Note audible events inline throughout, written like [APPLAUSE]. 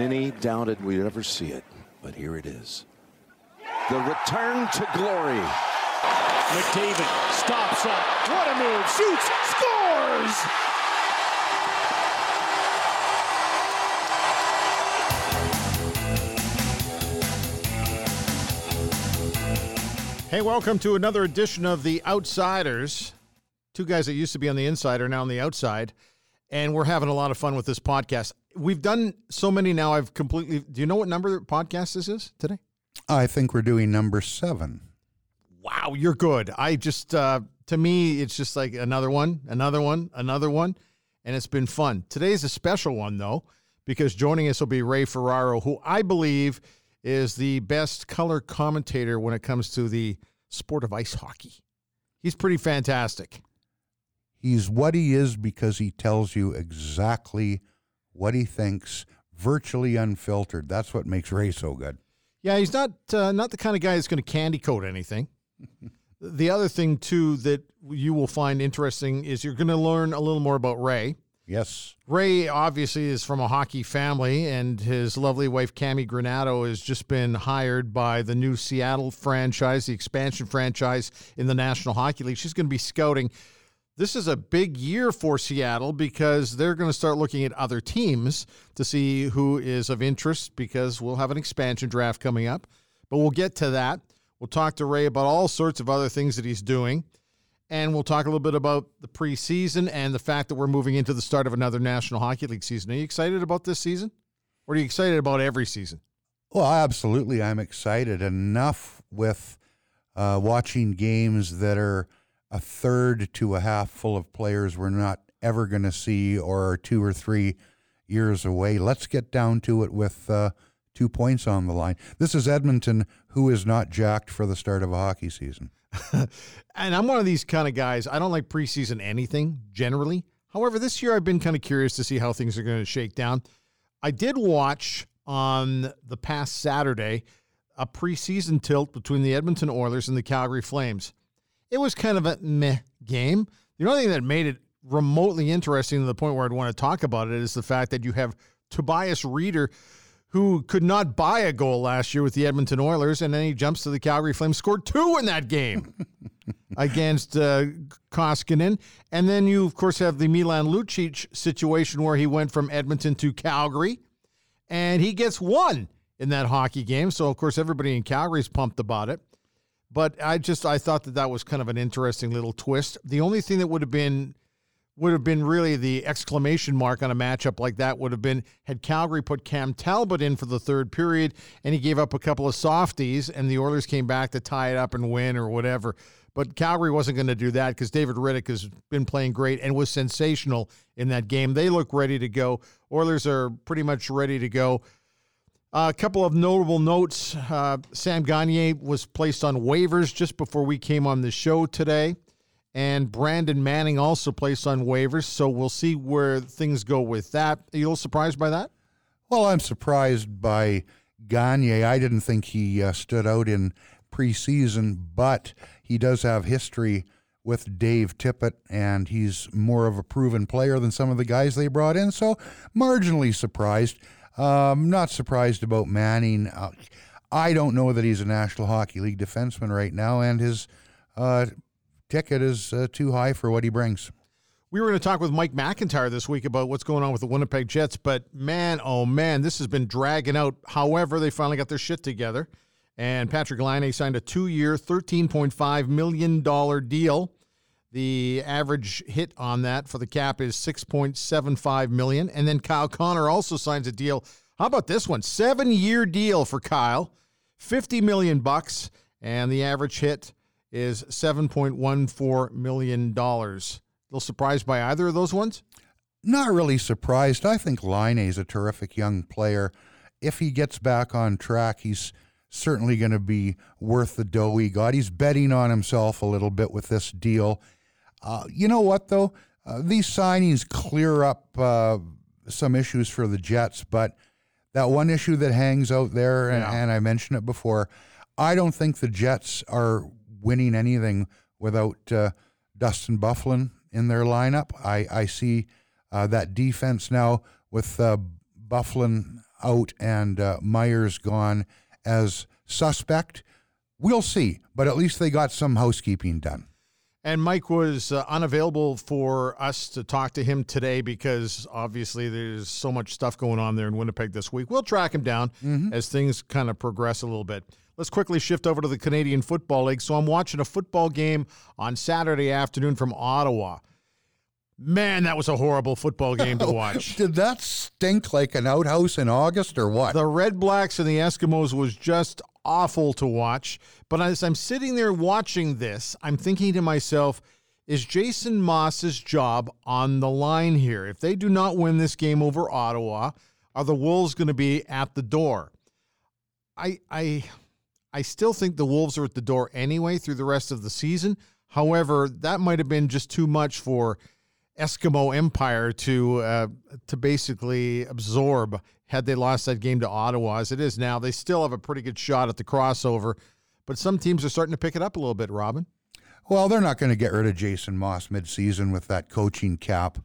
Many doubted we'd ever see it, but here it is. The return to glory. McDavid stops up. What a move. Shoots. Scores. Hey, welcome to another edition of The Outsiders. Two guys that used to be on the inside are now on the outside, and we're having a lot of fun with this podcast. We've done so many now, I've completely. Do you know what number podcast this is today? I think we're doing number seven. Wow, you're good. I just, uh, to me, it's just like another one, another one, another one, and it's been fun. Today's a special one, though, because joining us will be Ray Ferraro, who I believe is the best color commentator when it comes to the sport of ice hockey. He's pretty fantastic. He's what he is because he tells you exactly what he thinks, virtually unfiltered. That's what makes Ray so good. Yeah, he's not uh, not the kind of guy that's going to candy coat anything. [LAUGHS] the other thing too that you will find interesting is you're going to learn a little more about Ray. Yes. Ray obviously is from a hockey family, and his lovely wife Cammi Granato has just been hired by the new Seattle franchise, the expansion franchise in the National Hockey League. She's going to be scouting. This is a big year for Seattle because they're going to start looking at other teams to see who is of interest because we'll have an expansion draft coming up. But we'll get to that. We'll talk to Ray about all sorts of other things that he's doing and we'll talk a little bit about the preseason and the fact that we're moving into the start of another National Hockey League season. Are you excited about this season? Or are you excited about every season? Well, absolutely. I'm excited enough with uh, watching games that are a third to a half full of players we're not ever going to see or two or three years away. Let's get down to it with uh, two points on the line. This is Edmonton, who is not jacked for the start of a hockey season. [LAUGHS] and I'm one of these kind of guys. I don't like preseason anything generally. However, this year I've been kind of curious to see how things are going to shake down. I did watch on the past Saturday a preseason tilt between the Edmonton Oilers and the Calgary Flames. It was kind of a meh game. The only thing that made it remotely interesting to the point where I'd want to talk about it is the fact that you have Tobias Rieder who could not buy a goal last year with the Edmonton Oilers, and then he jumps to the Calgary Flames, scored two in that game [LAUGHS] against uh, Koskinen. And then you, of course, have the Milan Lucic situation where he went from Edmonton to Calgary, and he gets one in that hockey game. So, of course, everybody in Calgary is pumped about it. But I just I thought that that was kind of an interesting little twist. The only thing that would have been would have been really the exclamation mark on a matchup like that would have been had Calgary put Cam Talbot in for the third period and he gave up a couple of softies and the Oilers came back to tie it up and win or whatever. But Calgary wasn't going to do that because David Rittich has been playing great and was sensational in that game. They look ready to go. Oilers are pretty much ready to go. A couple of notable notes. Uh, Sam Gagner was placed on waivers just before we came on the show today and Brandon Manning also placed on waivers. So we'll see where things go with that. Are you a little surprised by that? Well, I'm surprised by Gagner. I didn't think he uh, stood out in preseason, but he does have history with Dave Tippett, and he's more of a proven player than some of the guys they brought in. So, marginally surprised. Um, not surprised about Manning. Uh, I don't know that he's a National Hockey League defenseman right now, and his uh, ticket is uh, too high for what he brings. We were going to talk with Mike McIntyre this week about what's going on with the Winnipeg Jets, but man, oh man, this has been dragging out. However, they finally got their shit together, and Patrick Laine signed a thirteen point five million dollar deal. The average hit on that for the cap is six point seven five million, and then Kyle Connor also signs a deal. How about this one? Seven-year deal for Kyle, fifty million bucks, and the average hit is $7.14 million. A little surprised by either of those ones? Not really surprised. I think Laine is a terrific young player. If he gets back on track, he's certainly going to be worth the dough he got. He's betting on himself a little bit with this deal. Uh, you know what, though? Uh, these signings clear up uh, some issues for the Jets, but that one issue that hangs out there, and, yeah. and I mentioned it before, I don't think the Jets are winning anything without uh, Dustin Byfuglien in their lineup. I, I see uh, that defense now with uh, Byfuglien out and uh, Myers gone as suspect. We'll see, but at least they got some housekeeping done. And Mike was uh, unavailable for us to talk to him today because obviously there's so much stuff going on there in Winnipeg this week. We'll track him down mm-hmm. as things kind of progress a little bit. Let's quickly shift over to the Canadian Football League. So I'm watching a football game on Saturday afternoon from Ottawa. Man, that was a horrible football game to [LAUGHS] watch. Did that stink like an outhouse in August or what? The Red Blacks and the Eskimos was just awful to watch. But as I'm sitting there watching this, I'm thinking to myself, is Jason Maas's job on the line here? If they do not win this game over Ottawa, are the Wolves going to be at the door? I I I still think the Wolves are at the door anyway through the rest of the season. However, that might have been just too much for Eskimo Empire to uh, to basically absorb had they lost that game to Ottawa. As it is now, they still have a pretty good shot at the crossover, but some teams are starting to pick it up a little bit. Robin. Well, they're not going to get rid of Jason Maas midseason with that coaching cap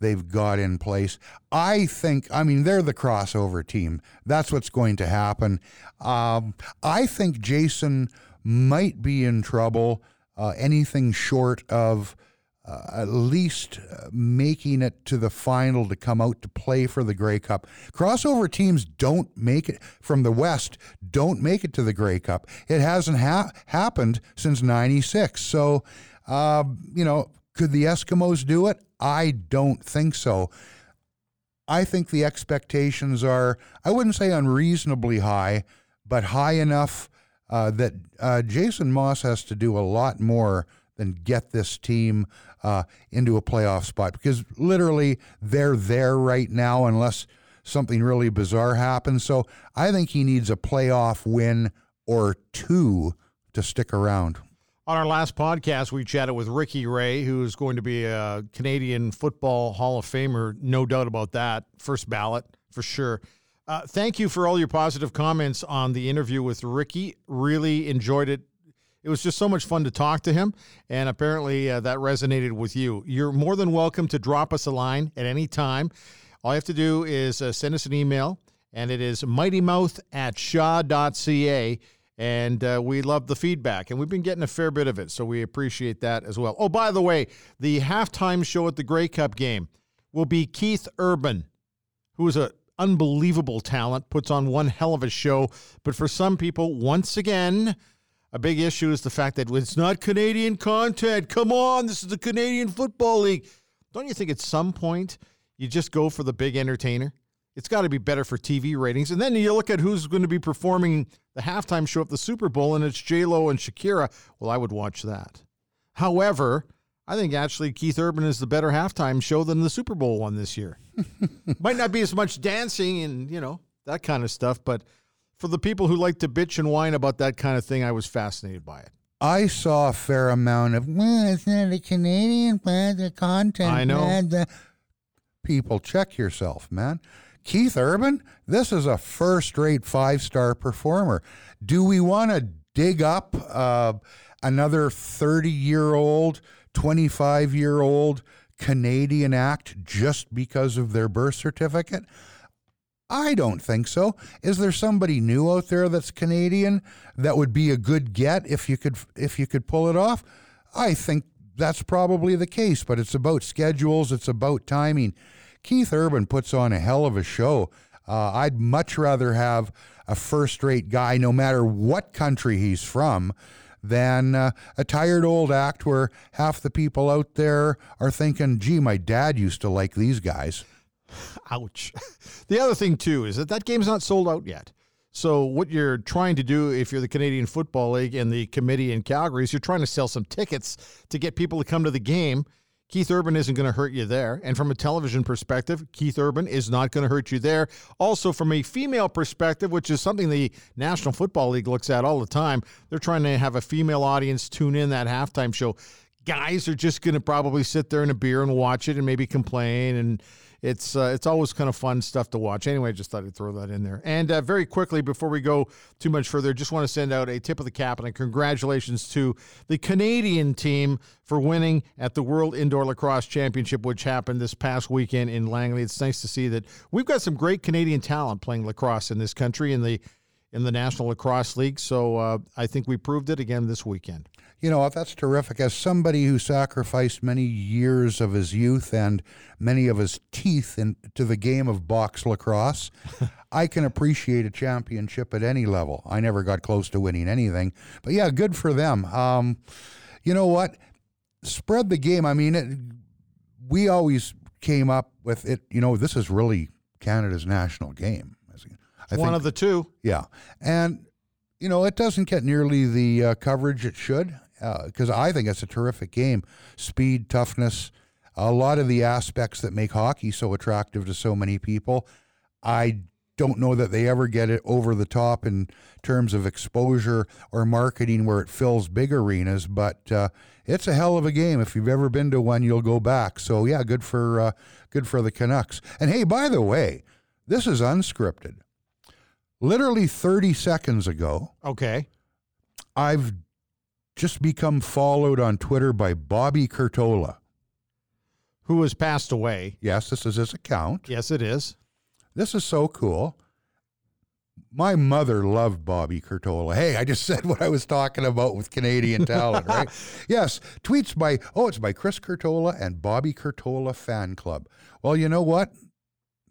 they've got in place. I think, I mean, they're the crossover team. That's what's going to happen. Um, I think Jason might be in trouble. Uh, anything short of uh, at least uh, making it to the final to come out to play for the Grey Cup. Crossover teams don't make it from the West, don't make it to the Grey Cup. It hasn't ha- happened since 96. So, uh, you know, could the Eskimos do it? I don't think so. I think the expectations are, I wouldn't say unreasonably high, but high enough uh, that uh, Jason Maas has to do a lot more than get this team uh, into a playoff spot because literally they're there right now unless something really bizarre happens. So I think he needs a playoff win or two to stick around. On our last podcast, we chatted with Ricky Ray, who is going to be a Canadian Football Hall of Famer, no doubt about that. First ballot, for sure. Uh, thank you for all your positive comments on the interview with Ricky. Really enjoyed it it was just so much fun to talk to him, and apparently uh, that resonated with you. You're more than welcome to drop us a line at any time. All you have to do is uh, send us an email, and it is mightymouth at shaw.ca. And uh, we love the feedback, and we've been getting a fair bit of it, so we appreciate that as well. Oh, by the way, the halftime show at the Grey Cup game will be Keith Urban, who is an unbelievable talent, puts on one hell of a show. But for some people, once again, a big issue is the fact that it's not Canadian content. Come on, this is the Canadian Football League. Don't you think at some point you just go for the big entertainer? It's got to be better for TV ratings. And then you look at who's going to be performing the halftime show at the Super Bowl, and it's J Lo and Shakira. Well, I would watch that. However, I think actually Keith Urban is the better halftime show than the Super Bowl one this year. [LAUGHS] Might not be as much dancing and you know that kind of stuff, but for the people who like to bitch and whine about that kind of thing, I was fascinated by it. I saw a fair amount of, well, it's not a Canadian, but the content. I know. the... People, check yourself, man. Keith Urban, this is a first rate five star performer. Do we want to dig up uh, another 30 year old, 25 year old Canadian act just because of their birth certificate? I don't think so. Is there somebody new out there that's Canadian that would be a good get if you could if you could pull it off? I think that's probably the case, but it's about schedules, it's about timing. Keith Urban puts on a hell of a show. Uh, I'd much rather have a first-rate guy, no matter what country he's from, than uh, a tired old act where half the people out there are thinking, "Gee, my dad used to like these guys." [LAUGHS] Ouch. [LAUGHS] The other thing, too, is that that game's not sold out yet. So, what you're trying to do if you're the Canadian Football League and the committee in Calgary is you're trying to sell some tickets to get people to come to the game. Keith Urban isn't going to hurt you there. And from a television perspective, Keith Urban is not going to hurt you there. Also, from a female perspective, which is something the National Football League looks at all the time, they're trying to have a female audience tune in that halftime show. Guys are just going to probably sit there in a beer and watch it and maybe complain and it's uh, it's always kind of fun stuff to watch. Anyway, I just thought I'd throw that in there. And uh, very quickly, before we go too much further, just want to send out a tip of the cap and a congratulations to the Canadian team for winning at the World Indoor Lacrosse Championship, which happened this past weekend in Langley. It's nice to see that we've got some great Canadian talent playing lacrosse in this country in the in the National Lacrosse League. So uh, I think we proved it again this weekend. You know, that's terrific. As somebody who sacrificed many years of his youth and many of his teeth into the game of box lacrosse, [LAUGHS] I can appreciate a championship at any level. I never got close to winning anything, but yeah, good for them. Um, you know what? Spread the game. I mean, it, we always came up with it. You know, this is really Canada's national game. I One think, of the two. Yeah. And, you know, it doesn't get nearly the uh, coverage it should because uh, I think it's a terrific game. Speed, toughness, a lot of the aspects that make hockey so attractive to so many people. I don't know that they ever get it over the top in terms of exposure or marketing where it fills big arenas, but uh, it's a hell of a game. If you've ever been to one, you'll go back. So yeah, good for uh, good for the Canucks. And hey, by the way, this is unscripted literally 30 seconds ago. Okay. I've just become followed on Twitter by Bobby Curtola. Who has passed away. Yes, this is his account. Yes, it is. This is so cool. My mother loved Bobby Curtola. Hey, I just [LAUGHS] said what I was talking about with Canadian talent, right? [LAUGHS] yes, tweets by, oh, it's by Chris Curtola and Bobby Curtola Fan Club. Well, you know what?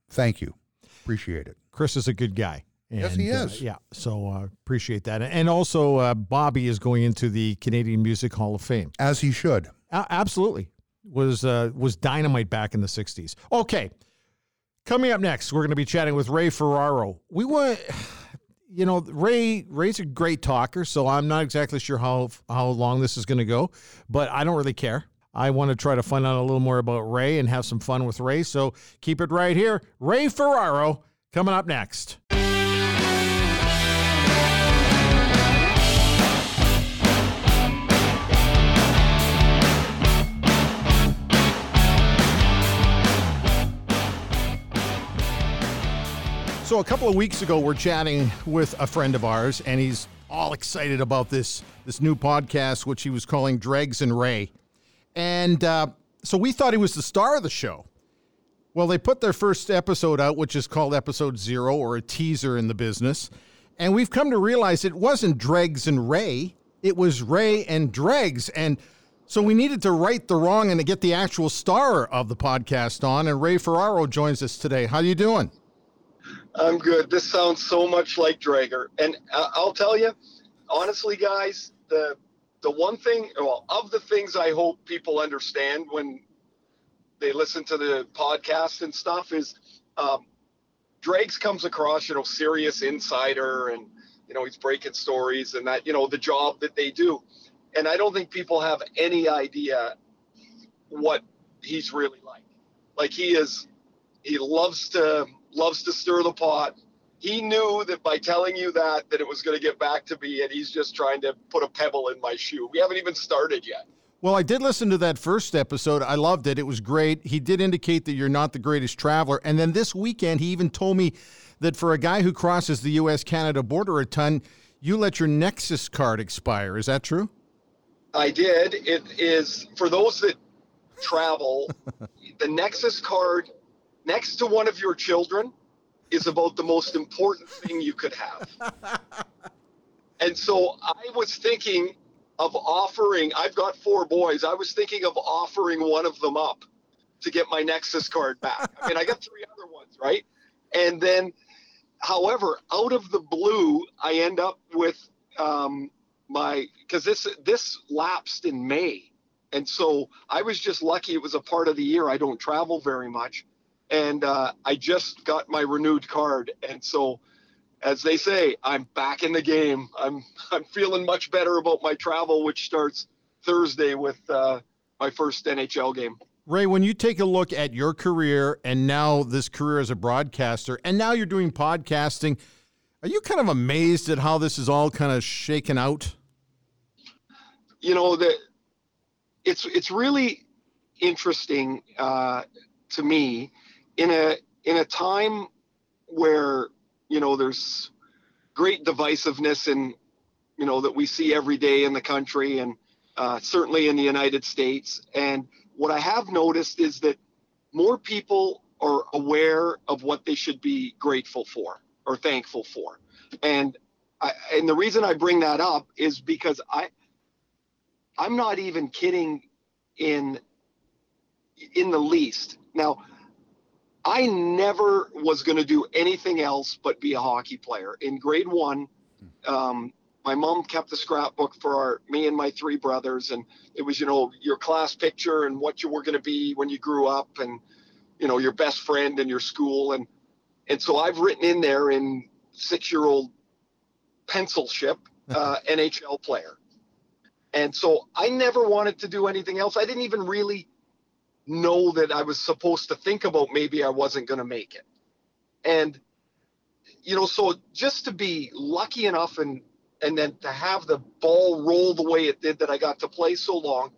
Thank you. Appreciate it. Chris is a good guy. And, yes, he is. Uh, yeah, so uh, appreciate that. And also, uh, Bobby is going into the Canadian Music Hall of Fame, as he should. absolutely, was uh, was dynamite back in the '60s. Okay, coming up next, we're going to be chatting with Ray Ferraro. We want, [SIGHS] you know, Ray Ray's a great talker, so I'm not exactly sure how how long this is going to go, but I don't really care. I want to try to find out a little more about Ray and have some fun with Ray. So keep it right here. Ray Ferraro coming up next. So a couple of weeks ago, we're chatting with a friend of ours, and he's all excited about this this new podcast, which he was calling Dregs and Ray. And uh, so we thought he was the star of the show. Well, they put their first episode out, which is called episode zero, or a teaser in the business. And we've come to realize it wasn't Dregs and Ray, it was Ray and Dregs. And so we needed to right the wrong and to get the actual star of the podcast on. And Ray Ferraro joins us today. How are you doing? I'm good. This sounds so much like Dreger, and I'll tell you, honestly, guys, the the one thing, well, of the things I hope people understand when they listen to the podcast and stuff is, um, Dregs comes across, you know, serious insider, and you know he's breaking stories and that, you know, the job that they do, and I don't think people have any idea what he's really like. Like he is, he loves to loves to stir the pot. He knew that by telling you that, that it was going to get back to me, and he's just trying to put a pebble in my shoe. We haven't even started yet. Well, I did listen to that first episode. I loved it. It was great. He did indicate that you're not the greatest traveler. And then this weekend, he even told me that for a guy who crosses the U.S. Canada border a ton, you let your Nexus card expire. Is that true? I did. It is for those that travel, [LAUGHS] the Nexus card next to one of your children is about the most important thing you could have. [LAUGHS] and so I was thinking of offering, I've got four boys. I was thinking of offering one of them up to get my Nexus card back. I mean, I got three other ones, right? And then, however, out of the blue, I end up with um, my, because this, this lapsed in May. And so I was just lucky it was a part of the year I don't travel very much and uh, I just got my renewed card, and so as they say, I'm back in the game. I'm [LAUGHS] I'm feeling much better about my travel, which starts Thursday with uh, my first NHL game. Ray, when you take a look at your career and now this career as a broadcaster, and now you're doing podcasting, are you kind of amazed at how this is all kind of shaken out? You know that it's it's really interesting uh, to me in a in a time where you know there's great divisiveness and you know that we see every day in the country and uh, certainly in the United States. And what I have noticed is that more people are aware of what they should be grateful for or thankful for. And I, and the reason I bring that up is because I I'm not even kidding in in the least. Now, I never was going to do anything else but be a hockey player. In grade one, um, my mom kept a scrapbook for our me and my three brothers, and it was you know your class picture and what you were going to be when you grew up, and you know your best friend in your school, and and so I've written in there in six year old pencil ship [LAUGHS] uh, NHL player, and so I never wanted to do anything else. I didn't even really know that I was supposed to think about maybe I wasn't going to make it. And, you know, so just to be lucky enough and, and then to have the ball roll the way it did that I got to play so long,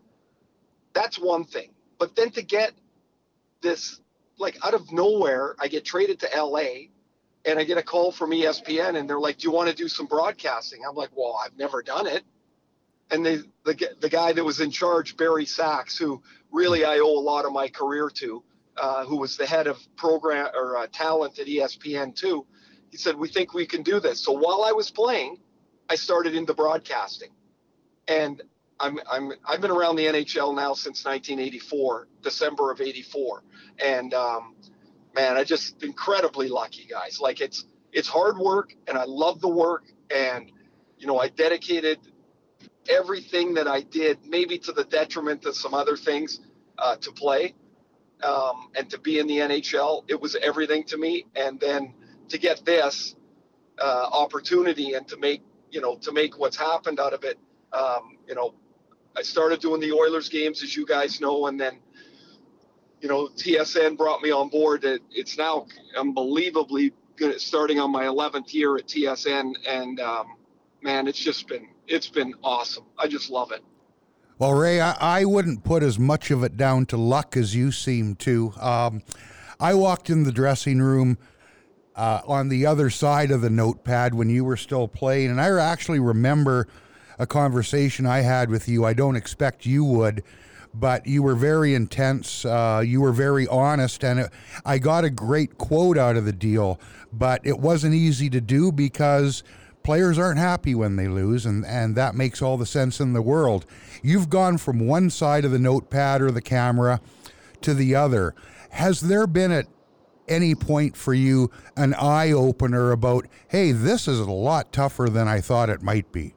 that's one thing. But then to get this, like out of nowhere, I get traded to LA and I get a call from ESPN and they're like, Do you want to do some broadcasting? I'm like, Well, I've never done it and they, the the guy that was in charge, Barry Sachs, who really I owe a lot of my career to, uh, who was the head of program or uh, talent at ESPN too. He said, "We think we can do this." So while I was playing, I started into broadcasting, and I'm I'm I've been around the NHL now since 1984, December of '84, and um, man, I just incredibly lucky, guys. Like it's it's hard work, and I love the work, and you know I dedicated everything that I did, maybe to the detriment of some other things, uh, to play um, and to be in the NHL. It was everything to me. And then to get this uh, opportunity and to make, you know, to make what's happened out of it, um, you know, I started doing the Oilers games, as you guys know, and then, you know, TSN brought me on board. It, it's now unbelievably good, starting on my 11th year at TSN. And, um, man, it's just been it's been awesome. I just love it. Well, Ray, I, I wouldn't put as much of it down to luck as you seem to. Um, I walked in the dressing room uh, on the other side of the notepad when you were still playing, and I actually remember a conversation I had with you. I don't expect you would, but you were very intense. Uh, you were very honest, and it, I got a great quote out of the deal. But it wasn't easy to do because players aren't happy when they lose, and, and that makes all the sense in the world. You've gone from one side of the notepad or the camera to the other. Has there been at any point for you an eye opener about, hey, this is a lot tougher than I thought it might be?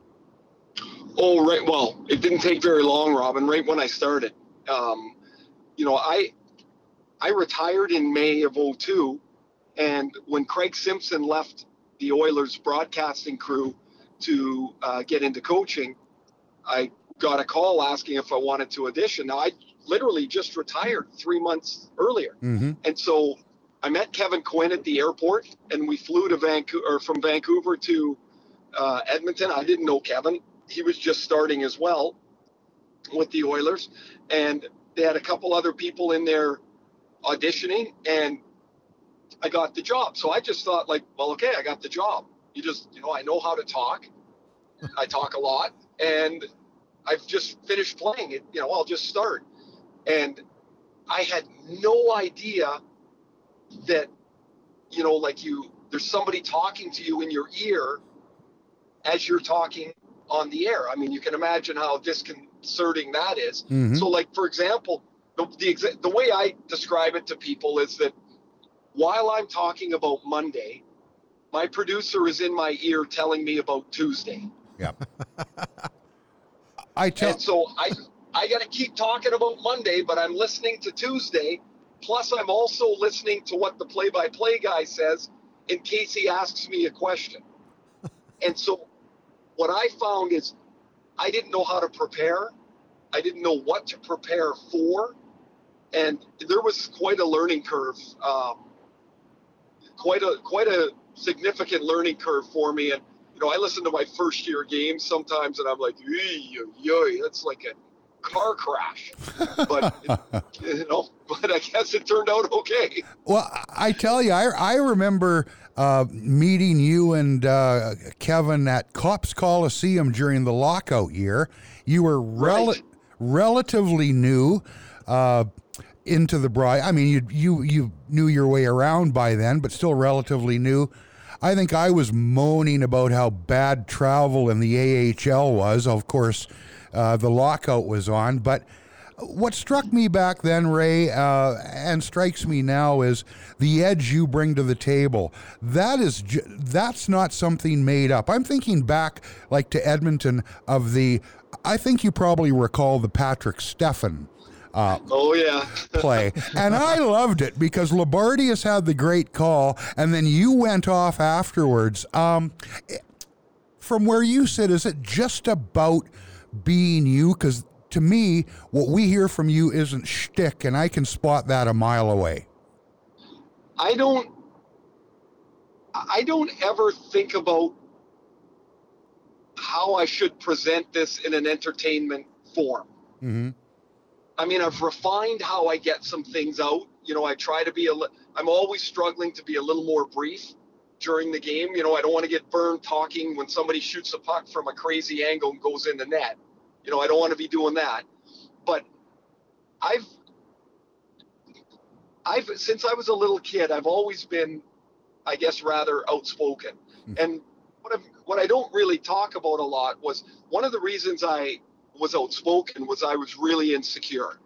Oh, right. Well, it didn't take very long, Robin. Right when I started, um, you know, I I retired in May of 02, and when Craig Simpson left the Oilers broadcasting crew to uh, get into coaching, I got a call asking if I wanted to audition. Now I literally just retired three months earlier, mm-hmm. and so I met Kevin Quinn at the airport, and we flew to Vancouver or from Vancouver to uh, Edmonton. I didn't know Kevin; he was just starting as well with the Oilers, and they had a couple other people in there auditioning, and I got the job. So I just thought, like, well, okay, I got the job. You just, you know, I know how to talk. [LAUGHS] I talk a lot, and I've just finished playing it. You know, I'll just start. And I had no idea that, you know, like you, there's somebody talking to you in your ear as you're talking on the air. I mean, you can imagine how disconcerting that is. Mm-hmm. So, like for example, the the, the way I describe it to people is that while I'm talking about Monday, my producer is in my ear telling me about Tuesday. Yeah. [LAUGHS] I tell. And so I I got to keep talking about Monday, but I'm listening to Tuesday. Plus, I'm also listening to what the play-by-play guy says in case he asks me a question. [LAUGHS] and so, what I found is I didn't know how to prepare. I didn't know what to prepare for, and there was quite a learning curve. Um, quite a quite a significant learning curve for me. And you know, I listen to my first year games sometimes, and I'm like, yoy, that's like a car crash. [LAUGHS] But you know, but I guess it turned out okay. Well, I tell you, I, I remember uh, meeting you and uh, Kevin at Copps Coliseum during the lockout year. You were rel- Right. relatively new uh, into the bride. I mean, you you you knew your way around by then, but still relatively new. I think I was moaning about how bad travel in the AHL was. Of course, uh, the lockout was on, but what struck me back then, Ray, uh, and strikes me now is the edge you bring to the table. That is, ju- that's not something made up. I'm thinking back, like to Edmonton, of the. I think you probably recall the Patrick Stefan Oh yeah. play. and I loved it because Loubardias had the great call, and then you went off afterwards. Um, from where you sit, is it just about being you? Because to me, what we hear from you isn't shtick, and I can spot that a mile away. I don't I don't ever think about how I should present this in an entertainment form. Mm-hmm. I mean, I've refined how I get some things out. You know, I try to be a li- I'm always struggling to be a little more brief during the game. You know, I don't want to get burned talking when somebody shoots a puck from a crazy angle and goes in the net. You know, I don't want to be doing that. But I've I've since I was a little kid, I've always been I guess rather outspoken. Hmm. And what I what I don't really talk about a lot was one of the reasons I was outspoken was I was really insecure.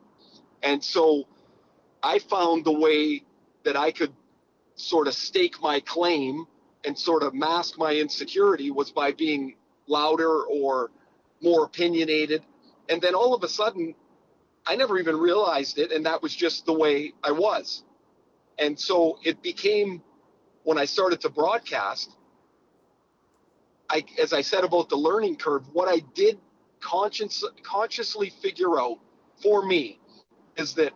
And so I found the way that I could sort of stake my claim and sort of mask my insecurity was by being louder or more opinionated. And then all of a sudden, I never even realized it. And that was just the way I was. And so it became, when I started to broadcast, I, as I said about the learning curve, what I did conscious, consciously figure out for me is that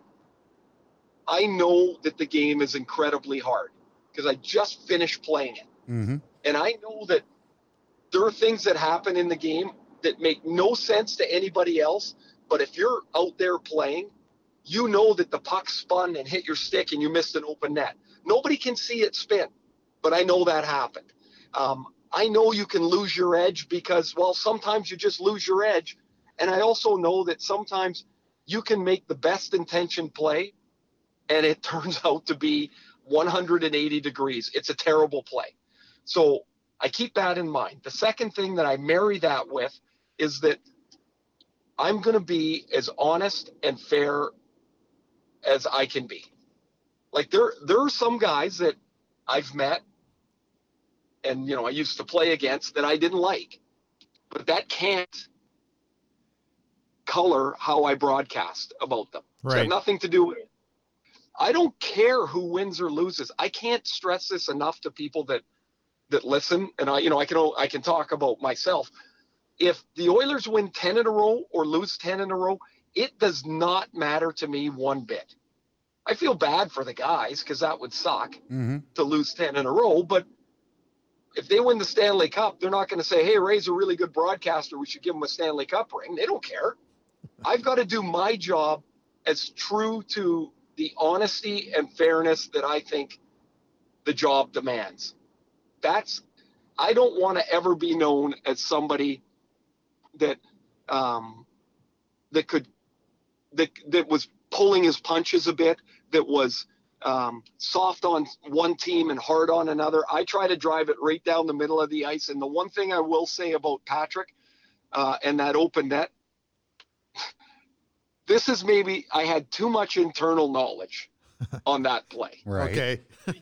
I know that the game is incredibly hard because I just finished playing it. Mm-hmm. And I know that there are things that happen in the game that make no sense to anybody else. But if you're out there playing, you know that the puck spun and hit your stick and you missed an open net. Nobody can see it spin, but I know that happened. Um, I know you can lose your edge because, well, sometimes you just lose your edge. And I also know that sometimes you can make the best intention play and it [LAUGHS] turns out to be 180 degrees. It's a terrible play. So I keep that in mind. The second thing that I marry that with is that I'm going to be as honest and fair as I can be. Like there, there are some guys that I've met and you know I used to play against that I didn't like, but that can't color how I broadcast about them. It's got Right. nothing to do with it. I don't care who wins or loses. I can't stress this enough to people that that listen, and I, you know, I can I can talk about myself. If the Oilers win ten in a row or lose ten in a row, it does not matter to me one bit. I feel bad for the guys because that would suck Mm-hmm. to lose 10 in a row. But if they win the Stanley Cup, they're not going to say, hey, Ray's a really good broadcaster. We should give him a Stanley Cup ring. They don't care. [LAUGHS] I've got to do my job as true to the honesty and fairness that I think the job demands. That's, I don't want to ever be known as somebody that, um, that could, that, that was pulling his punches a bit, that was um, soft on one team and hard on another. I try to drive it right down the middle of the ice. And the one thing I will say about Patrick uh, and that open net, [LAUGHS] this is maybe I had too much internal knowledge [LAUGHS] on that play. Right. Okay. [LAUGHS]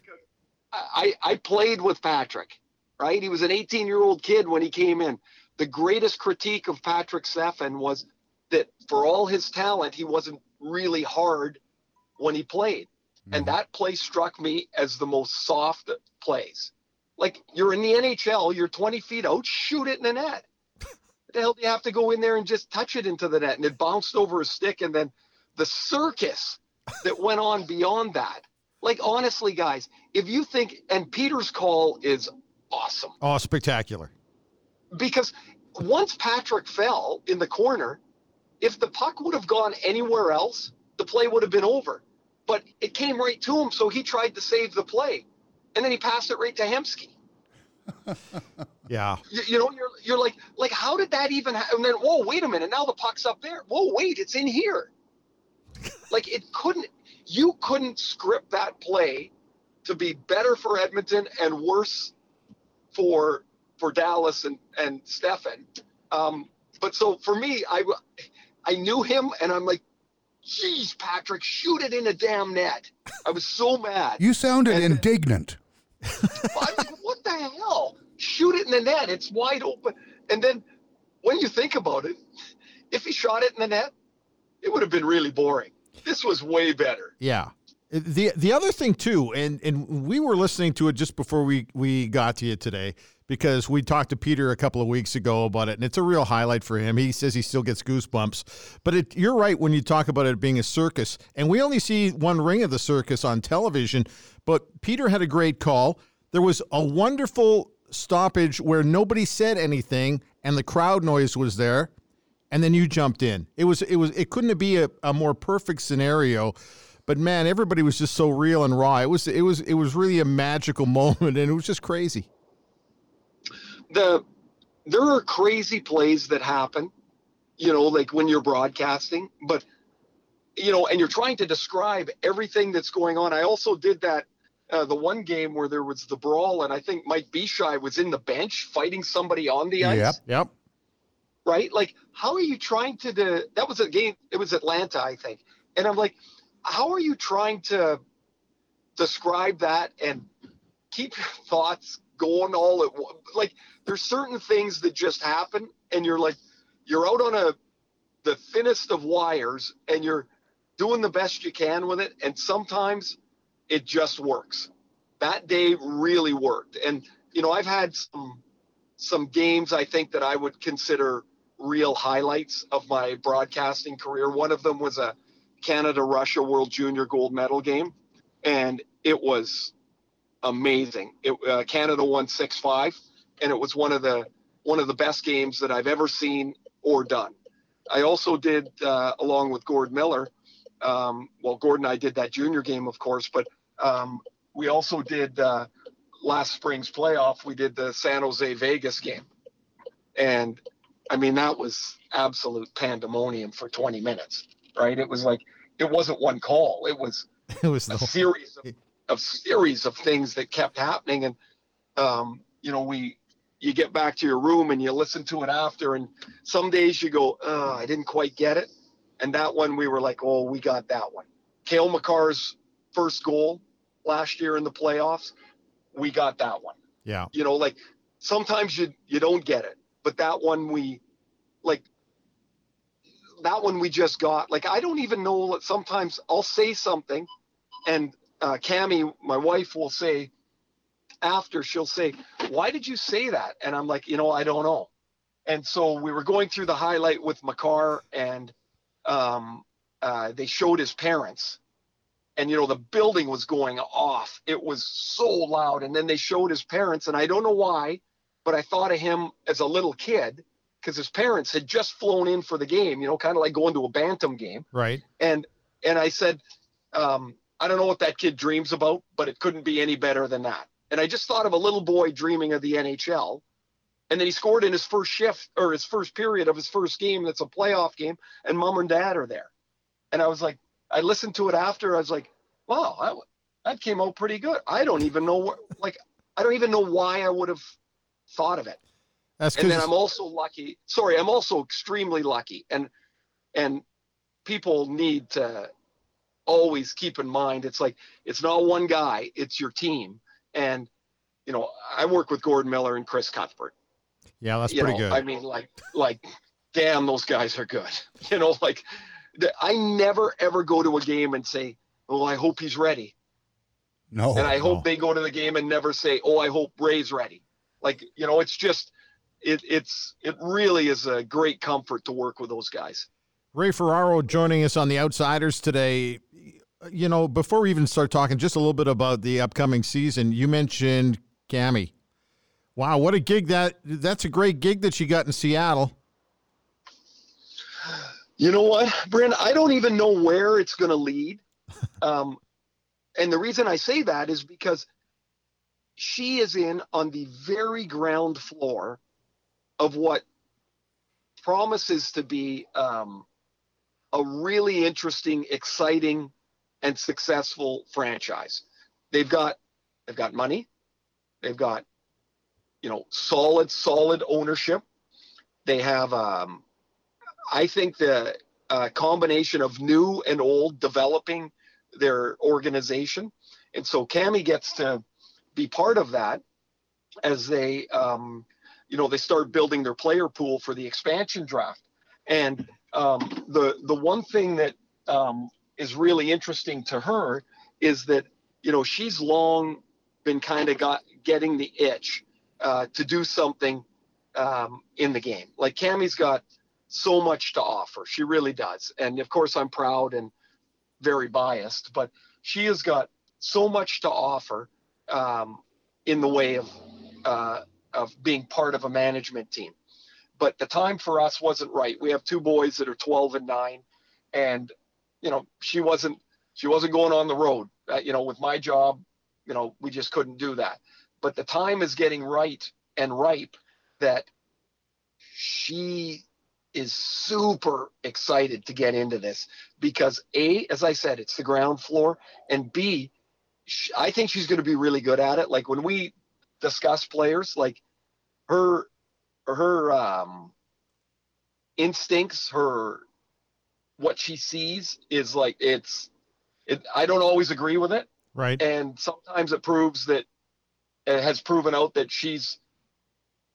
I, I played with Patrick, right? He was an 18 year old kid when he came in. The greatest critique of Patrick Stefan was that for all his talent, he wasn't really hard when he played. And mm-hmm. that play struck me as the most soft plays. Like you're in the NHL, you're 20 feet out, shoot it in the net. What the hell do you have to go in there and just touch it into the net? And it bounced over a stick. And then the circus that went on beyond that. Like, honestly, guys, if you think, and Peter's call is awesome Oh, spectacular. because once Patrick fell in the corner, if the puck would have gone anywhere else, the play would have been over. But it came right to him, so he tried to save the play, and then he passed it right to Hemsky. [LAUGHS] Yeah. You, you, know, you're you're like like how did that even happen? And then whoa, wait a minute, now the puck's up there. Whoa, wait, it's in here. [LAUGHS] like it couldn't you couldn't script that play to be better for Edmonton and worse for for Dallas and and Stefan. Um, but so for me, I I knew him, and I'm like, geez, Patrick, shoot it in a damn net. I was so mad. You sounded And- indignant. I'm like, what the hell? Shoot it in the net. It's wide open. And then when you think about it, if he shot it in the net, it would have been really boring. This was way better. Yeah. The the other thing too, and and we were listening to it just before we we got to you today because we talked to Peter a couple of weeks ago about it, and it's a real highlight for him. He says he still gets goosebumps. But it, you're right when you talk about it being a circus, and we only see one ring of the circus on television. But Peter had a great call. There was a wonderful stoppage where nobody said anything, and the crowd noise was there and then you jumped in. It was it was it couldn't be a, a more perfect scenario. But man, everybody was just so real and raw. It was it was it was really a magical [LAUGHS] moment, and it was just crazy. The there are crazy plays that happen, you know, like when you're broadcasting, but you know, and you're trying to describe everything that's going on. I also did that uh, the one game where there was the brawl, and I think Mike Bishai was in the bench fighting somebody on the ice. Yep. Yep. right? Like, how are you trying to? Do, that was a game. It was Atlanta, I think. And I'm like, how are you trying to describe that and keep your [LAUGHS] thoughts going all at once? Like, there's certain things that just happen, and you're like, you're out on a the thinnest of wires, and you're doing the best you can with it, and sometimes it just works. That day really worked, and you know, I've had some some games I think that I would consider real highlights of my broadcasting career. One of them was a Canada Russia World Junior Gold Medal game, and it was amazing. It, uh, Canada won six five, and it was one of the one of the best games that I've ever seen or done. I also did uh, along with Gord Miller. Um, well, Gord and I did that junior game, of course, but um, we also did uh, last spring's playoff. We did the San Jose Vegas game, and I mean that was absolute pandemonium for 20 minutes. Right? It was like it wasn't one call. It was [LAUGHS] It was a the series of, [LAUGHS] of series of things that kept happening. And um, you know we you get back to your room and you listen to it after. And some days you go oh, i didn't quite get it. And that one we were like oh we got that one. Cale Makar's first goal last year in the playoffs we got that one. Yeah. you know like sometimes you you don't get it but that one we like that one we just got. Like i don't even know that sometimes i'll say something and uh cammi my wife will say after she'll say why did you say that? And i'm like you know i don't know. And so we were going through the highlight with Makar and um uh they showed his parents. And you know the building was going off. It was so loud. And then they showed his parents and i don't know why but i thought of him as a little kid because his parents had just flown in for the game you know kind of like going to a bantam game. Right. and and i said um, i don't know what that kid dreams about but it couldn't be any better than that. And i just thought of a little boy dreaming of the nhl and then he scored in his first shift or his first period of his first game that's a playoff game and mom and dad are there. And i was like i listened to it after i was like wow that, that came out pretty good. I don't even know what like i don't even know why i would have thought of it. That's and then I'm also lucky. Sorry, I'm also extremely lucky, and and people need to always keep in mind it's like it's not one guy, it's your team. And you know, I work with Gordon Miller and Chris Cuthbert. yeah, that's you pretty know, good. I mean, like like, damn, those guys are good. [LAUGHS] You know, like I never ever go to a game and say, "Oh, I hope he's ready," No. and I hope they go to the game and never say, "Oh, I hope Ray's ready." Like you know, it's just it it's it really is a great comfort to work with those guys. Ray Ferraro joining us on the Outsiders today. You know, before we even start talking, just a little bit about the upcoming season. You mentioned Cammi. Wow, what a gig that! That's a great gig that she got in Seattle. You know what, Bryn? I don't even know where it's going to lead. [LAUGHS] Um, and the reason I say that is because she is in on the very ground floor of what promises to be um, a really interesting, exciting, and successful franchise. They've got they've got money, they've got you know solid solid ownership. They have um, I think the uh, combination of new and old developing their organization, and so Cammi gets to be part of that as they um, you know they start building their player pool for the expansion draft. And um, the the one thing that um, is really interesting to her is that you know she's long been kind of got getting the itch uh, to do something um, in the game. Like Cammi's got so much to offer. She really does. And of course, I'm proud and very biased, but she has got so much to offer um, in the way of uh, of being part of a management team. But the time for us wasn't right. We have two boys that are 12 and nine, and you know she wasn't she wasn't going on the road. Uh, you know, with my job, you know, we just couldn't do that. But the time is getting right and ripe that she is super excited to get into this because a as i said it's the ground floor and b I think she's going to be really good at it like when we discuss players like her her um instincts her what she sees is like it's it i don't always agree with it Right. and sometimes it proves that it has proven out that she's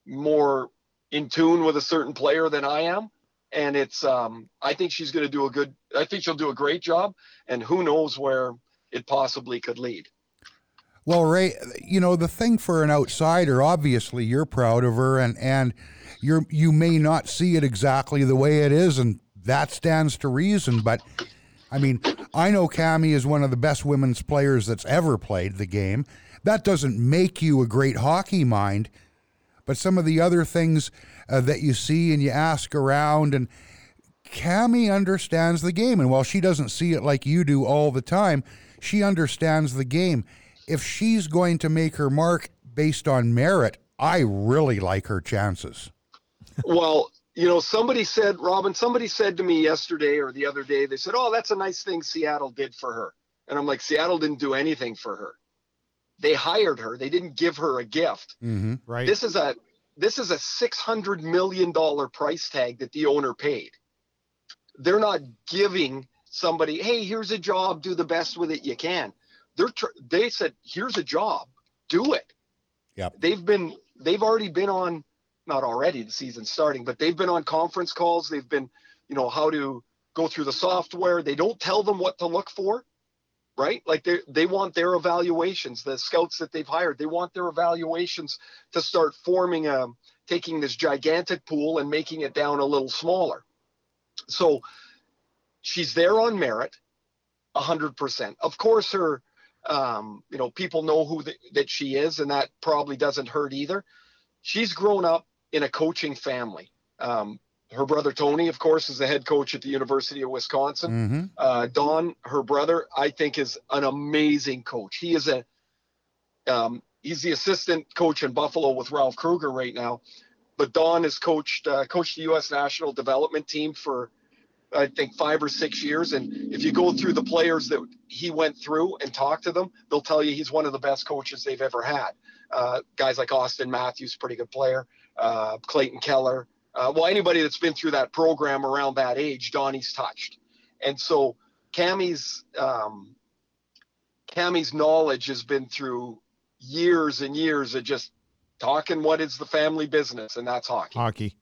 more in tune with a certain player than I am. And it's, um, I think she's going to do a good, I think she'll do a great job. And who knows where it possibly could lead. Well, Ray, you know the thing for an outsider. Obviously, you're proud of her, and and you're you may not see it exactly the way it is, and that stands to reason. But I mean, I know Cammi is one of the best women's players that's ever played the game. That doesn't make you a great hockey mind, but some of the other things uh, that you see and you ask around, and Cammi understands the game. And while she doesn't see it like you do all the time, she understands the game. If she's going to make her mark based on merit, I really like her chances. well, you know, somebody said, Robin, somebody said to me yesterday or the other day, they said, Oh, that's a nice thing Seattle did for her. And I'm like, Seattle didn't do anything for her. They hired her. They didn't give her a gift. Mm-hmm. Right. This is a this is a six hundred million dollar price tag that the owner paid. They're not giving somebody, hey, here's a job, do the best with it you can. They're tr- they said, here's a job, do it. Yep. They've been they've already been on not already the season starting, but they've been on conference calls. They've been, you know, how to go through the software. They don't tell them what to look for, right? Like they they want their evaluations. The scouts that they've hired, they want their evaluations to start forming a taking this gigantic pool and making it down a little smaller. So she's there on merit, hundred percent. Of course, her, um, you know, people know who the, that she is, and that probably doesn't hurt either. She's grown up in a coaching family. Um, her brother Tony, of course, is the head coach at the University of Wisconsin. Mm-hmm. Uh, Don, her brother, I think is an amazing coach. He is a um, he's the assistant coach in Buffalo with Ralph Krueger right now. But Don has coached uh, coached the U.S. national development team for I think five or six years. And if you go through the players that he went through and talk to them, they'll tell you he's one of the best coaches they've ever had. Uh, guys like Auston Matthews, pretty good player. Uh, Clayton Keller. Uh, well, anybody that's been through that program around that age, Donnie's touched. And so Cammi's um, Cammi's knowledge has been through years and years of just talking what is the family business, and that's hockey. Hockey.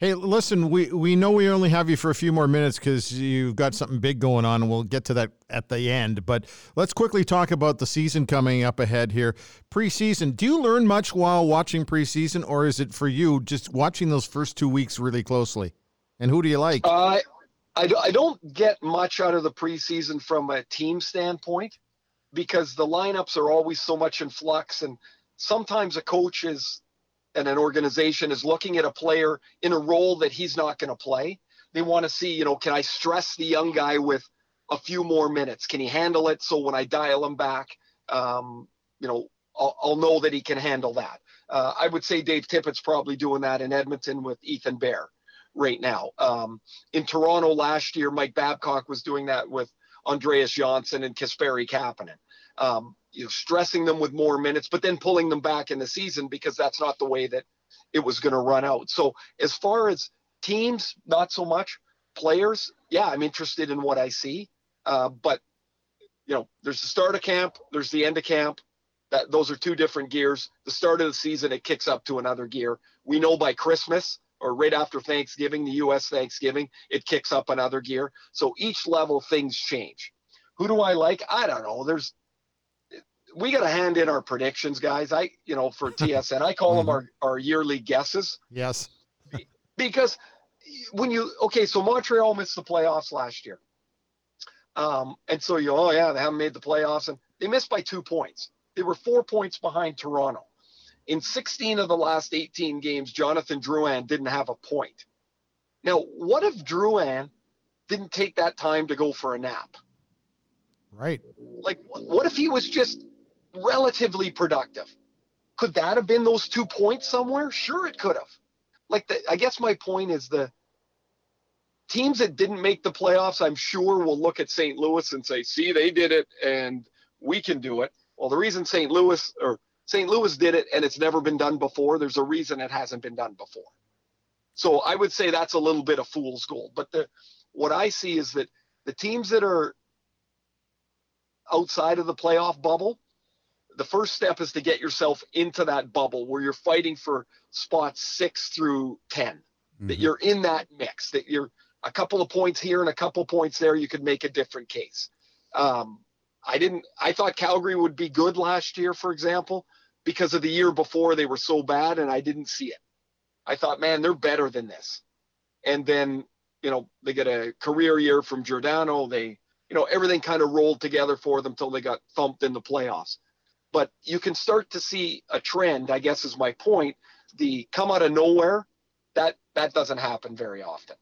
Hey, listen, we, we know we only have you for a few more minutes because you've got something big going on, and we'll get to that at the end. But let's quickly talk about the season coming up ahead here. Preseason. Do you learn much while watching preseason, or is it for you just watching those first two weeks really closely? And who do you like? Uh, I, I don't get much out of the preseason from a team standpoint because the lineups are always so much in flux, and sometimes a coach is and an organization is looking at a player in a role that he's not going to play. they want to see, you know, can I stress the young guy with a few more minutes? Can he handle it? So when I dial him back, um, you know, I'll, I'll, know that he can handle that. Uh, I would say Dave Tippett's probably doing that in Edmonton with Ethan Bear right now. Um, in Toronto last year, Mike Babcock was doing that with Andreas Johnsson and Kasperi Kapanen. Um, you know, stressing them with more minutes, but then pulling them back in the season because that's not the way that it was going to run out. So as far as teams, not so much. Players, yeah, I'm interested in what I see. Uh, but you know, there's the start of camp, there's the end of camp. That those are two different gears. The start of the season, it kicks up to another gear. We know by Christmas or right after Thanksgiving, the U.S. Thanksgiving, it kicks up another gear. So each level, things change. Who do I like? I don't know. There's we got to hand in our predictions, guys. I, you know, for [LAUGHS] TSN, I call them mm-hmm. our, our yearly guesses. Yes. because when you, okay, so Montreal missed the playoffs last year. Um, and so you, oh yeah, they haven't made the playoffs and they missed by two points. They were four points behind Toronto. In 16 of the last 18 games, Jonathan Drouin didn't have a point. Now, what if Drouin didn't take that time to go for a nap? Right. Like, what if he was just relatively productive. Could that have been those two points somewhere? Sure, it could have. Like, the, I guess my point is the teams that didn't make the playoffs, I'm sure will look at St. Louis and say, see, they did it and we can do it. Well, the reason St. Louis or St. Louis did it and it's never been done before, there's a reason it hasn't been done before. So I would say that's a little bit of fool's gold. But the what I see is that the teams that are outside of the playoff bubble, the first step is to get yourself into that bubble where you're fighting for spots six through 10, mm-hmm. that you're in that mix, that you're a couple of points here and a couple of points there, you could make a different case. Um, I didn't, I thought Calgary would be good last year, for example, because of the year before they were so bad and I didn't see it. I thought, man, they're better than this. And then, you know, they get a career year from Giordano. They, you know, everything kind of rolled together for them until they got thumped in the playoffs but you can start to see a trend i guess is my point. The come out of nowhere that that doesn't happen very often.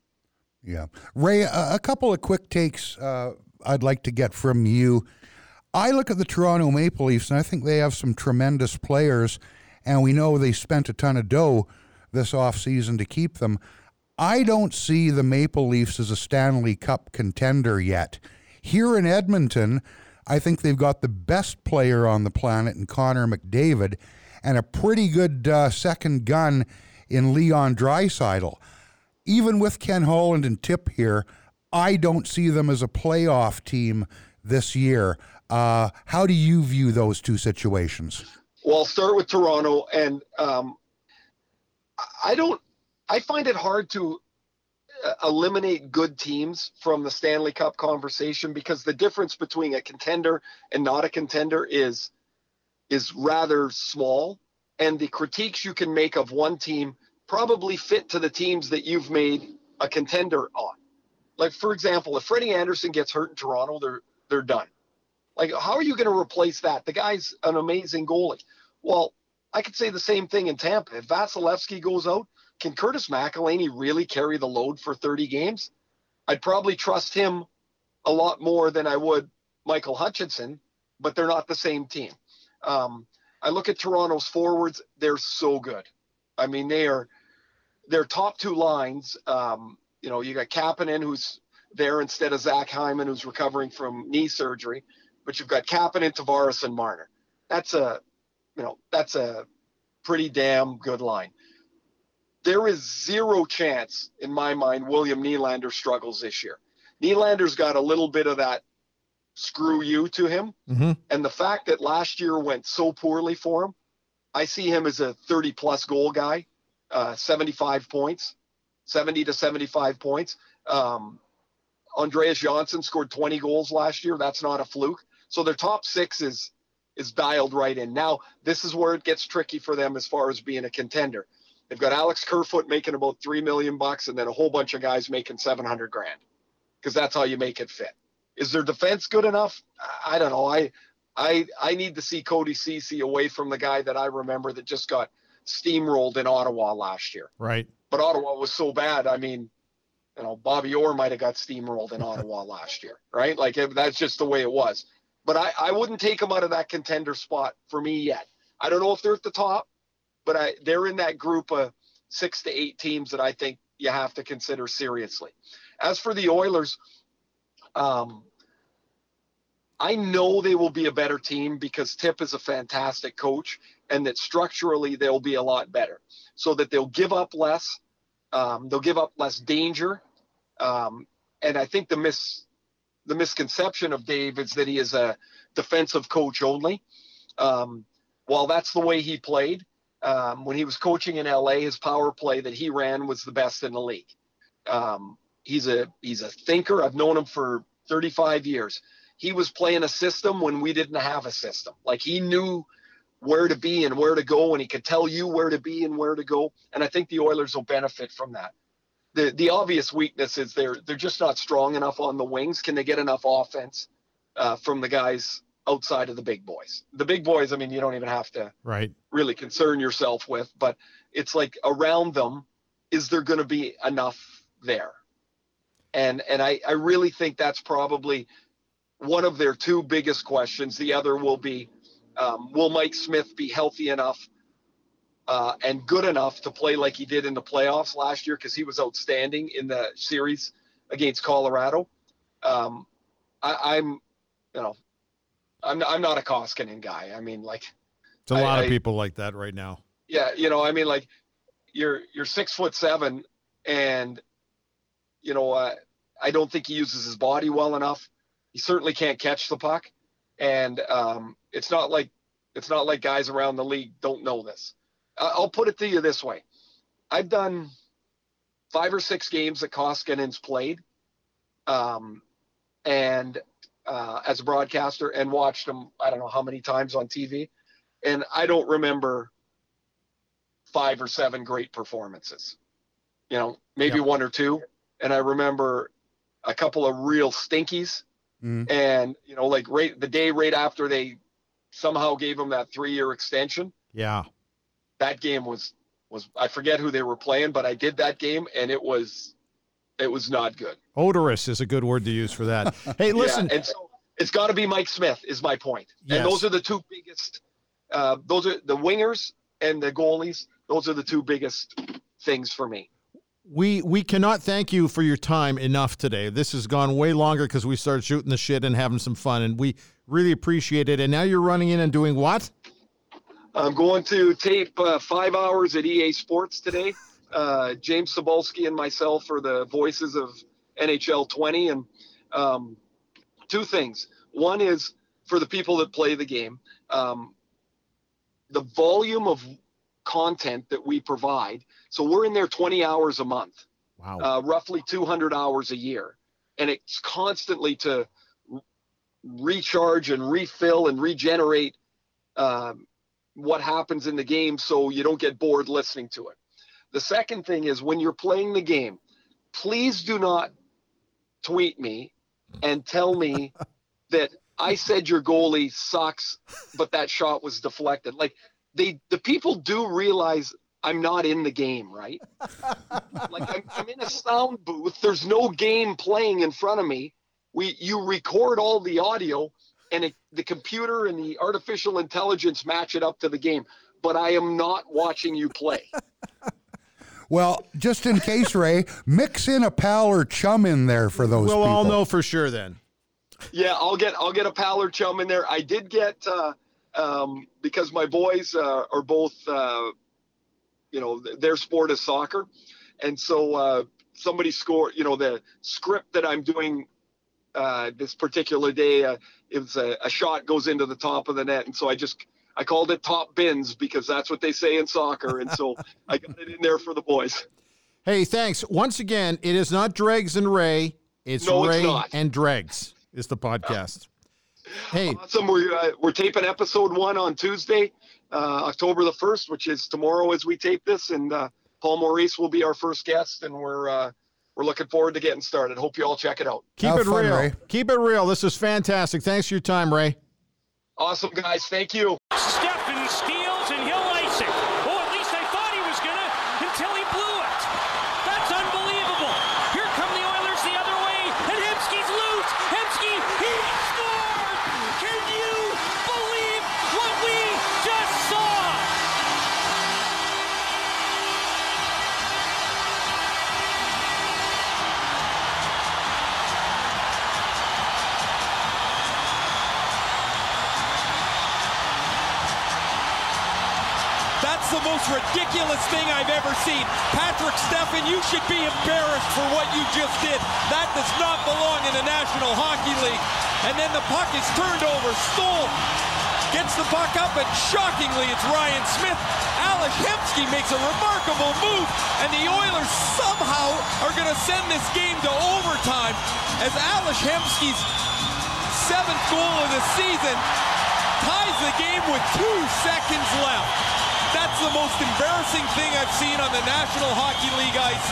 Yeah. Ray a, couple of quick takes uh, i'd like to get from you. I look at the toronto maple leafs and i think they have some tremendous players and we know they spent a ton of dough this offseason to keep them. I don't see the maple leafs as a stanley cup contender yet. Here in edmonton I think they've got the best player on the planet in Connor McDavid and a pretty good uh, second gun in Leon Draisaitl. Even with Ken Holland and Tip here, I don't see them as a playoff team this year. Uh, how do you view those two situations? Well, I'll start with Toronto, and um, I don't. I find it hard to eliminate good teams from the Stanley Cup conversation because the difference between a contender and not a contender is is rather small and the critiques you can make of one team probably fit to the teams that you've made a contender on. Like for example, if Freddie Andersen gets hurt in Toronto, they're they're done. Like how are you going to replace that? The guy's an amazing goalie. Well, I could say the same thing in Tampa. If Vasilevskiy goes out, can Curtis McElhinney really carry the load for 30 games? I'd probably trust him a lot more than I would Michael Hutchinson, but they're not the same team. Um, I look at Toronto's forwards; they're so good. I mean, they are their top two lines. Um, you know, you got Kapanen, who's there instead of Zach Hyman, who's recovering from knee surgery, but you've got Kapanen, Tavares, and Marner. That's a, you know, that's a pretty damn good line there is zero chance in my mind William Nylander struggles this year. Nylander's got a little bit of that screw you to him. Mm-hmm. And the fact that last year went so poorly for him, I see him as a 30 plus goal guy, uh, 75 points, 70 to 75 points. Um, Andreas Johnsson scored 20 goals last year. That's not a fluke. So their top six is is dialed right in. Now, this is where it gets tricky for them as far as being a contender. They've got Alex Kerfoot making about three million bucks, and then a whole bunch of guys making seven hundred grand, because that's how you make it fit. Is their defense good enough? I don't know. I I I need to see Cody Ceci away from the guy that I remember that just got steamrolled in Ottawa last year. Right. But Ottawa was so bad. I mean, you know, Bobby Orr might have got steamrolled in Ottawa [LAUGHS] last year, right? Like that's just the way it was. But I, I wouldn't take them out of that contender spot for me yet. I don't know if they're at the top, but I, they're in that group of six to eight teams that I think you have to consider seriously. As for the Oilers, um, I know they will be a better team because Tip is a fantastic coach and that structurally they'll be a lot better so that they'll give up less. Um, they'll give up less danger. Um, and I think the mis the misconception of Dave is that he is a defensive coach only. Um, while that's the way he played, um, when he was coaching in LA, his power play that he ran was the best in the league. Um, he's a he's a thinker. I've known him for 35 years. He was playing a system when we didn't have a system. Like he knew where to be and where to go, and he could tell you where to be and where to go. And I think the Oilers will benefit from that. The the obvious weakness is they're they're just not strong enough on the wings. Can they get enough offense uh, from the guys outside of the big boys? The big boys, I mean, you don't even have to Right. really concern yourself with, but it's like around them, is there going to be enough there? And and I, I really think that's probably one of their two biggest questions. The other will be, um, will Mike Smith be healthy enough uh, and good enough to play like he did in the playoffs last year? Because he was outstanding in the series against Colorado. Um, I, I'm, you know, I'm I'm not a Koskinen guy. I mean, like It's a lot I- of people like that right now. yeah, you know, I mean, like you're you're six foot seven, and you know, uh, I don't think he uses his body well enough. He certainly can't catch the puck, and um, it's not like it's not like guys around the league don't know this. I- I'll put it to you this way: I've done five or six games that Koskinen's played, um, and uh, as a broadcaster, and watched him. I don't know how many times on TV, and I don't remember five or seven great performances. You know, maybe Yeah. one or two. And I remember a couple of real stinkies. Mhm. And, you know, like right the day right after they somehow gave him that three year extension, Yeah. that game was was I forget who they were playing, but I did that game and it was it was not good. Odorous is a good word to use for that. [LAUGHS] Hey, listen. Yeah, and so it's got to be Mike Smith is my point. Yes. And those are the two biggest. Uh, those are the wingers and the goalies. Those are the two biggest things for me. We we cannot thank you for your time enough today. This has gone way longer because we started shooting the shit and having some fun, and we really appreciate it. And now you're running in and doing what? I'm going to tape uh, five hours at EA Sports today. Uh, James Cybulski and myself are the voices of NHL 20. And um, two things. One is for the people that play the game, um, the volume of content that we provide. So we're in there 20 hours a month Wow. uh, roughly 200 hours a year, and it's constantly to recharge and refill and regenerate um, what happens in the game, so you don't get bored listening to it. The second thing is when you're playing the game, please do not tweet me and tell me [LAUGHS] that I said your goalie sucks, but that shot was deflected. Like they, the people do realize I'm not in the game, right? [LAUGHS] like I'm, I'm in a sound booth. There's no game playing in front of me. We you record all the audio, and it, the computer and the artificial intelligence match it up to the game. But I am not watching you play. [LAUGHS] Well, just in case, Ray, mix in a pal or chum in there for those we'll people. all know for sure then. Yeah, I'll get I'll get a pal or chum in there. I did get uh, um, because my boys uh, are both uh, you know th- their sport is soccer, and so uh, somebody scored. You know the script that I'm doing uh, this particular day. Uh, it was a, a shot goes into the top of the net, and so I just I called it top bins because that's what they say in soccer, and so I got it in there for the boys. Hey, thanks once again. It is not Dregs and Ray. It's No, it's Ray not. and Dregs. Is the podcast. Hey, Awesome. We're, uh, we're taping episode one on Tuesday, uh, October the 1st, which is tomorrow as we tape this. And uh, Paul Maurice will be our first guest, and we're uh, we're looking forward to getting started. Hope you all check it out. keep Have it fun, real. Ray. Keep it real. This is fantastic. Thanks for your time, Ray. Awesome, guys. Thank you. Stefan steals most ridiculous thing I've ever seen. Patrick Stefan, you should be embarrassed for what you just did. That does not belong in the National Hockey League. And then the puck is turned over. Stoll gets the puck up, and shockingly, it's Ryan Smyth. Ales Hemsky makes a remarkable move, and the Oilers somehow are going to send this game to overtime as Ales Hemsky's seventh goal of the season ties the game with two seconds left. That's the most embarrassing thing I've seen on the National Hockey League ice.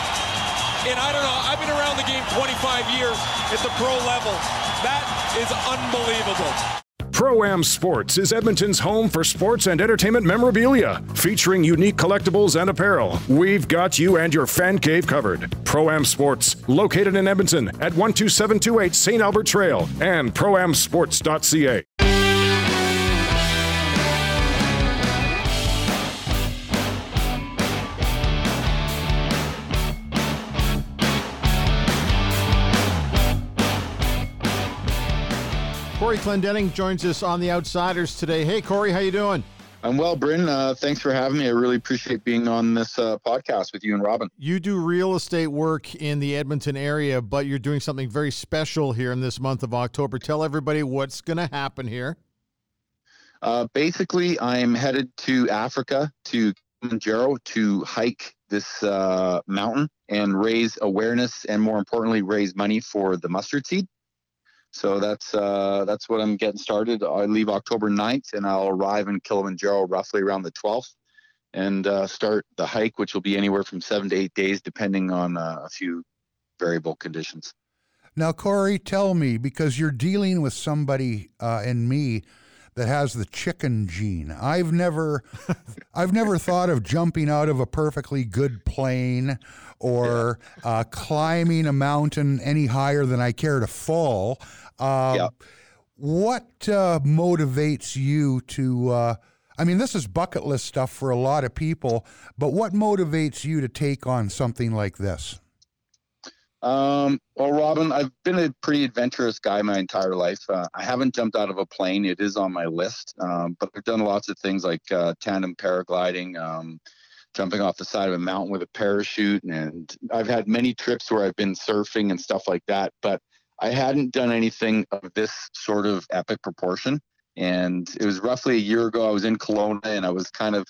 And I don't know, I've been around the game 25 years at the pro level. That is unbelievable. Pro Am Sports is Edmonton's home for sports and entertainment memorabilia, featuring unique collectibles and apparel. We've got you and your fan cave covered. Pro Am Sports, located in Edmonton at 12728 St. Albert Trail and proamsports.ca. Clendenning joins us on the Outsiders today. Hey, Cory, how you doing? I'm well, Bryn. Uh, thanks for having me. I really appreciate being on this uh, podcast with you and Robin. You do real estate work in the Edmonton area, but you're doing something very special here in this month of October. Tell everybody what's going to happen here. Uh, basically, I'm headed to Africa to Kilimanjaro to hike this uh, mountain and raise awareness and, more importantly, raise money for the mustard seed. So that's uh, that's what I'm getting started. I leave October 9th and I'll arrive in Kilimanjaro roughly around the 12th and uh, start the hike, which will be anywhere from seven to eight days, depending on uh, a few variable conditions. Now, Cory, tell me because you're dealing with somebody uh, and me that has the chicken gene. I've never, [LAUGHS] I've never thought of jumping out of a perfectly good plane or uh, climbing a mountain any higher than I care to fall. Um, Yeah. What uh, motivates you to? Uh, I mean, this is bucket list stuff for a lot of people, but what motivates you to take on something like this? Um, well, Robin, I've been a pretty adventurous guy my entire life. Uh, I haven't jumped out of a plane; it is on my list. Um, but I've done lots of things like uh, tandem paragliding, um, jumping off the side of a mountain with a parachute, and I've had many trips where I've been surfing and stuff like that. But I hadn't done anything of this sort of epic proportion. And it was roughly a year ago. I was in Kelowna, and I was kind of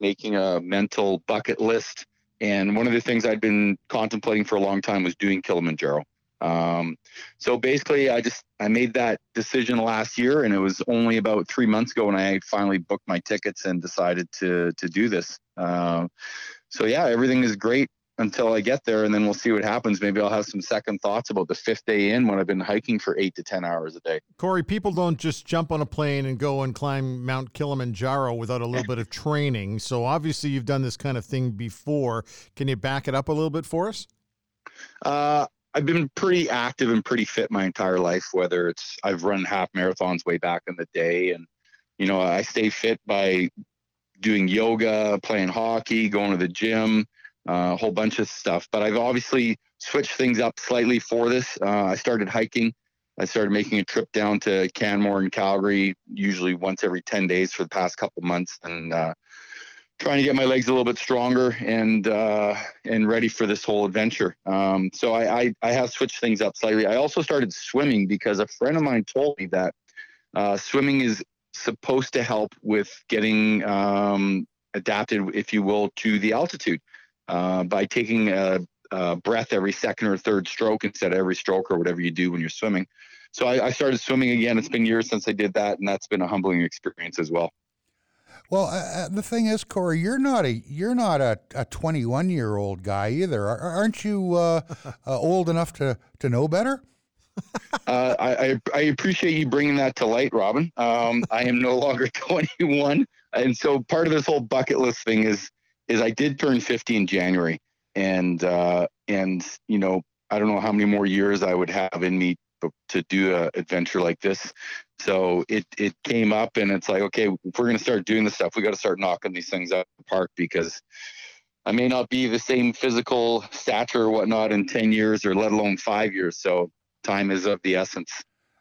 making a mental bucket list and one of the things I'd been contemplating for a long time was doing Kilimanjaro. Um, so basically, I just I made that decision last year, and it was only about three months ago when I finally booked my tickets and decided to to do this. Uh, so yeah, everything is great until I get there, and then we'll see what happens. Maybe I'll have some second thoughts about the fifth day in when I've been hiking for eight to ten hours a day. Cory, people don't just jump on a plane and go and climb Mount Kilimanjaro without a little bit of training. So obviously, you've done this kind of thing before. Can you back it up a little bit for us? Uh, I've been pretty active and pretty fit my entire life. Whether it's I've run half marathons way back in the day, and you know I stay fit by doing yoga, playing hockey, going to the gym, a whole bunch of stuff. But I've obviously switched things up slightly for this. Uh, I started hiking. I started making a trip down to Canmore and Calgary, usually once every 10 days for the past couple months, and uh, trying to get my legs a little bit stronger and uh, and ready for this whole adventure. Um, so I, I I have switched things up slightly. I also started swimming because a friend of mine told me that uh, swimming is supposed to help with getting um, adapted, if you will, to the altitude uh, by taking a, a breath every second or third stroke instead of every stroke or whatever you do when you're swimming. So I, I started swimming again. It's been years since I did that, and that's been a humbling experience as well. Well, uh, uh, the thing is, Cory, you're not a you're not a, a 21 year old guy either, aren't you? Uh, uh, old enough to to know better? [LAUGHS] uh, I, I, I appreciate you bringing that to light, Robin. Um, I am no longer [LAUGHS] 21, and so part of this whole bucket list thing is is I did turn 50 in January, and uh, and you know I don't know how many more years I would have in me to- do a adventure like this. So it it came up, and it's like, okay, if we're gonna start doing this stuff, we got to start knocking these things out of the park because I may not be the same physical stature or whatnot in 10 years, or let alone five years. So time is of the essence.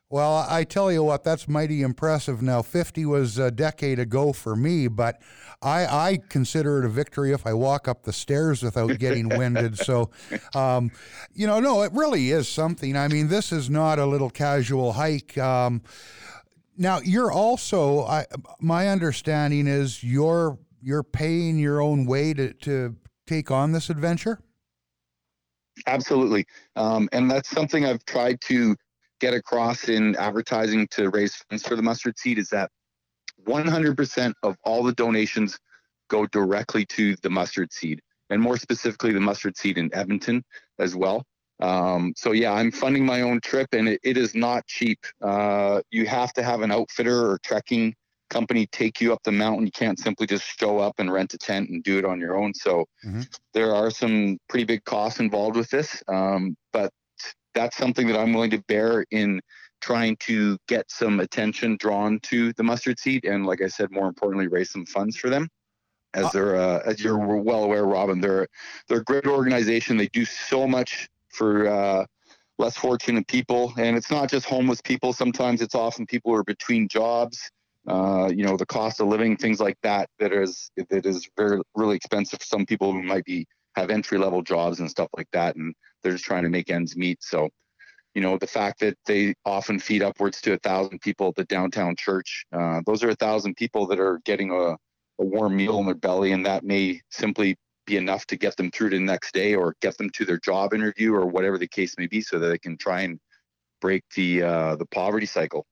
Well, I tell you what, that's mighty impressive. Now, 50 was a decade ago for me, but I, I consider it a victory if I walk up the stairs without getting winded. So, [LAUGHS] um, you know, no, it really is something. I mean, this is not a little casual hike. Um, now, you're also, I, my understanding is you're you're paying your own way to, to take on this adventure. Absolutely, um, and that's something I've tried to get across in advertising to raise funds for the mustard seed is that 100% of all the donations go directly to the mustard seed and more specifically the mustard seed in edmonton as well. Um, so yeah i'm funding my own trip and it, it is not cheap. Uh, you have to have an outfitter or trekking company take you up the mountain. You can't simply just show up and rent a tent and do it on your own. So mm-hmm. there are some pretty big costs involved with this. Um, but that's something that I'm willing to bear in trying to get some attention drawn to the mustard seed, and like I said, more importantly, raise some funds for them. As uh, they're, uh, as you're well aware, Robin, they're they're a great organization. They do so much for uh, less fortunate people, and it's not just homeless people. Sometimes it's often people who are between jobs. Uh, you know, the cost of living, things like that, that is that is very really expensive for some people who might be have entry level jobs and stuff like that, and they're just trying to make ends meet. So, you know, the fact that they often feed upwards to a thousand people at the downtown church, uh, those are a thousand people that are getting a, a warm meal in their belly, and that may simply be enough to get them through to the next day or get them to their job interview or whatever the case may be, so that they can try and break the uh, the poverty cycle.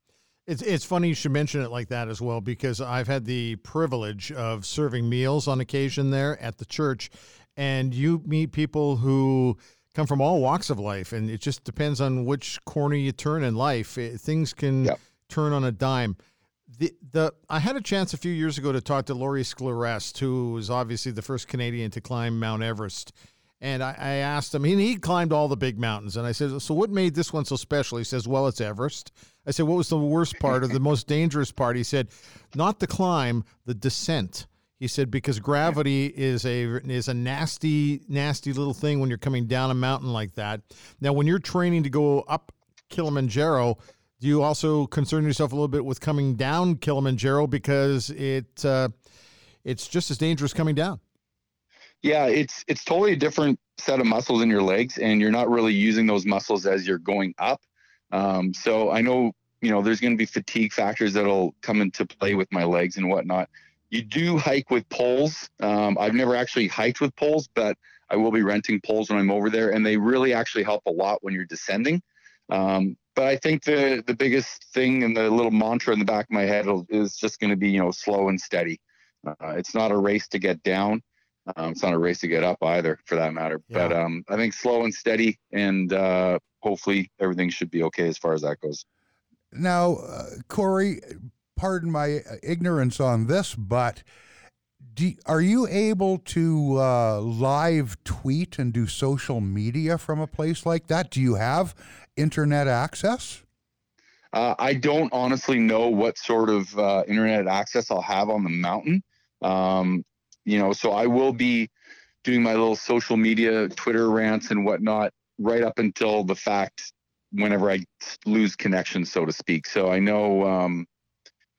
It's it's funny you should mention it like that as well because I've had the privilege of serving meals on occasion there at the church, and you meet people who come from all walks of life, and it just depends on which corner you turn in life. It, things can yep. turn on a dime. The the I had a chance a few years ago to talk to Laurie Skreslet, who was obviously the first Canadian to climb Mount Everest. And I, I asked him, he, he climbed all the big mountains. And I said, So what made this one so special? He says, Well, it's Everest. I said, What was the worst part or the most dangerous part? He said, Not the climb, the descent. He said because gravity is a is a nasty nasty little thing when you're coming down a mountain like that. Now, when you're training to go up Kilimanjaro, do you also concern yourself a little bit with coming down Kilimanjaro because it uh, it's just as dangerous coming down? Yeah, it's it's totally a different set of muscles in your legs, and you're not really using those muscles as you're going up. Um, so I know you know there's going to be fatigue factors that'll come into play with my legs and whatnot. You do hike with poles. Um, I've never actually hiked with poles, but I will be renting poles when I'm over there, and they really actually help a lot when you're descending. Um, but I think the the biggest thing and the little mantra in the back of my head is just going to be you know slow and steady. Uh, it's not a race to get down. Um, it's not a race to get up either, for that matter. Yeah. But um, I think slow and steady, and uh, hopefully everything should be okay as far as that goes. Now, uh, Cory, pardon my ignorance on this, but do, are you able to uh, live tweet and do social media from a place like that? Do you have internet access? Uh, I don't honestly know what sort of uh, internet access I'll have on the mountain. Um, you know, so I will be doing my little social media, Twitter rants and whatnot right up until the fact whenever I lose connection, so to speak. So I know um,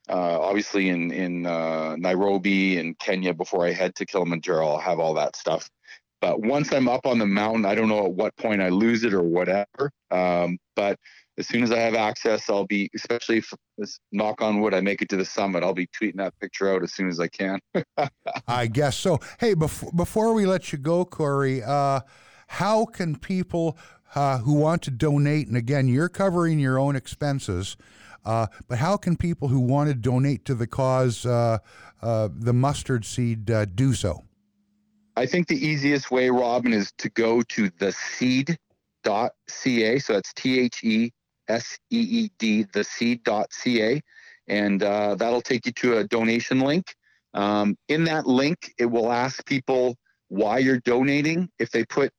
uh, obviously in in uh, Nairobi and Kenya before I head to Kilimanjaro. I'll have all that stuff. But once I'm up on the mountain, I don't know at what point I lose it or whatever. Um, but as soon as I have access, I'll be, especially if knock on wood, I make it to the summit. I'll be tweeting that picture out as soon as I can. [LAUGHS] I guess so. Hey, before before we let you go, Cory, uh, how can people uh, who want to donate, and again, you're covering your own expenses. Uh, but how can people who want to donate to the cause, uh, uh, the mustard seed, uh, do so? I think the easiest way, Robin, is to go to the seed.ca. So that's T H E S E E D, the seed.ca. And uh, that'll take you to a donation link. Um, in that link, it will ask people why you're donating. If they put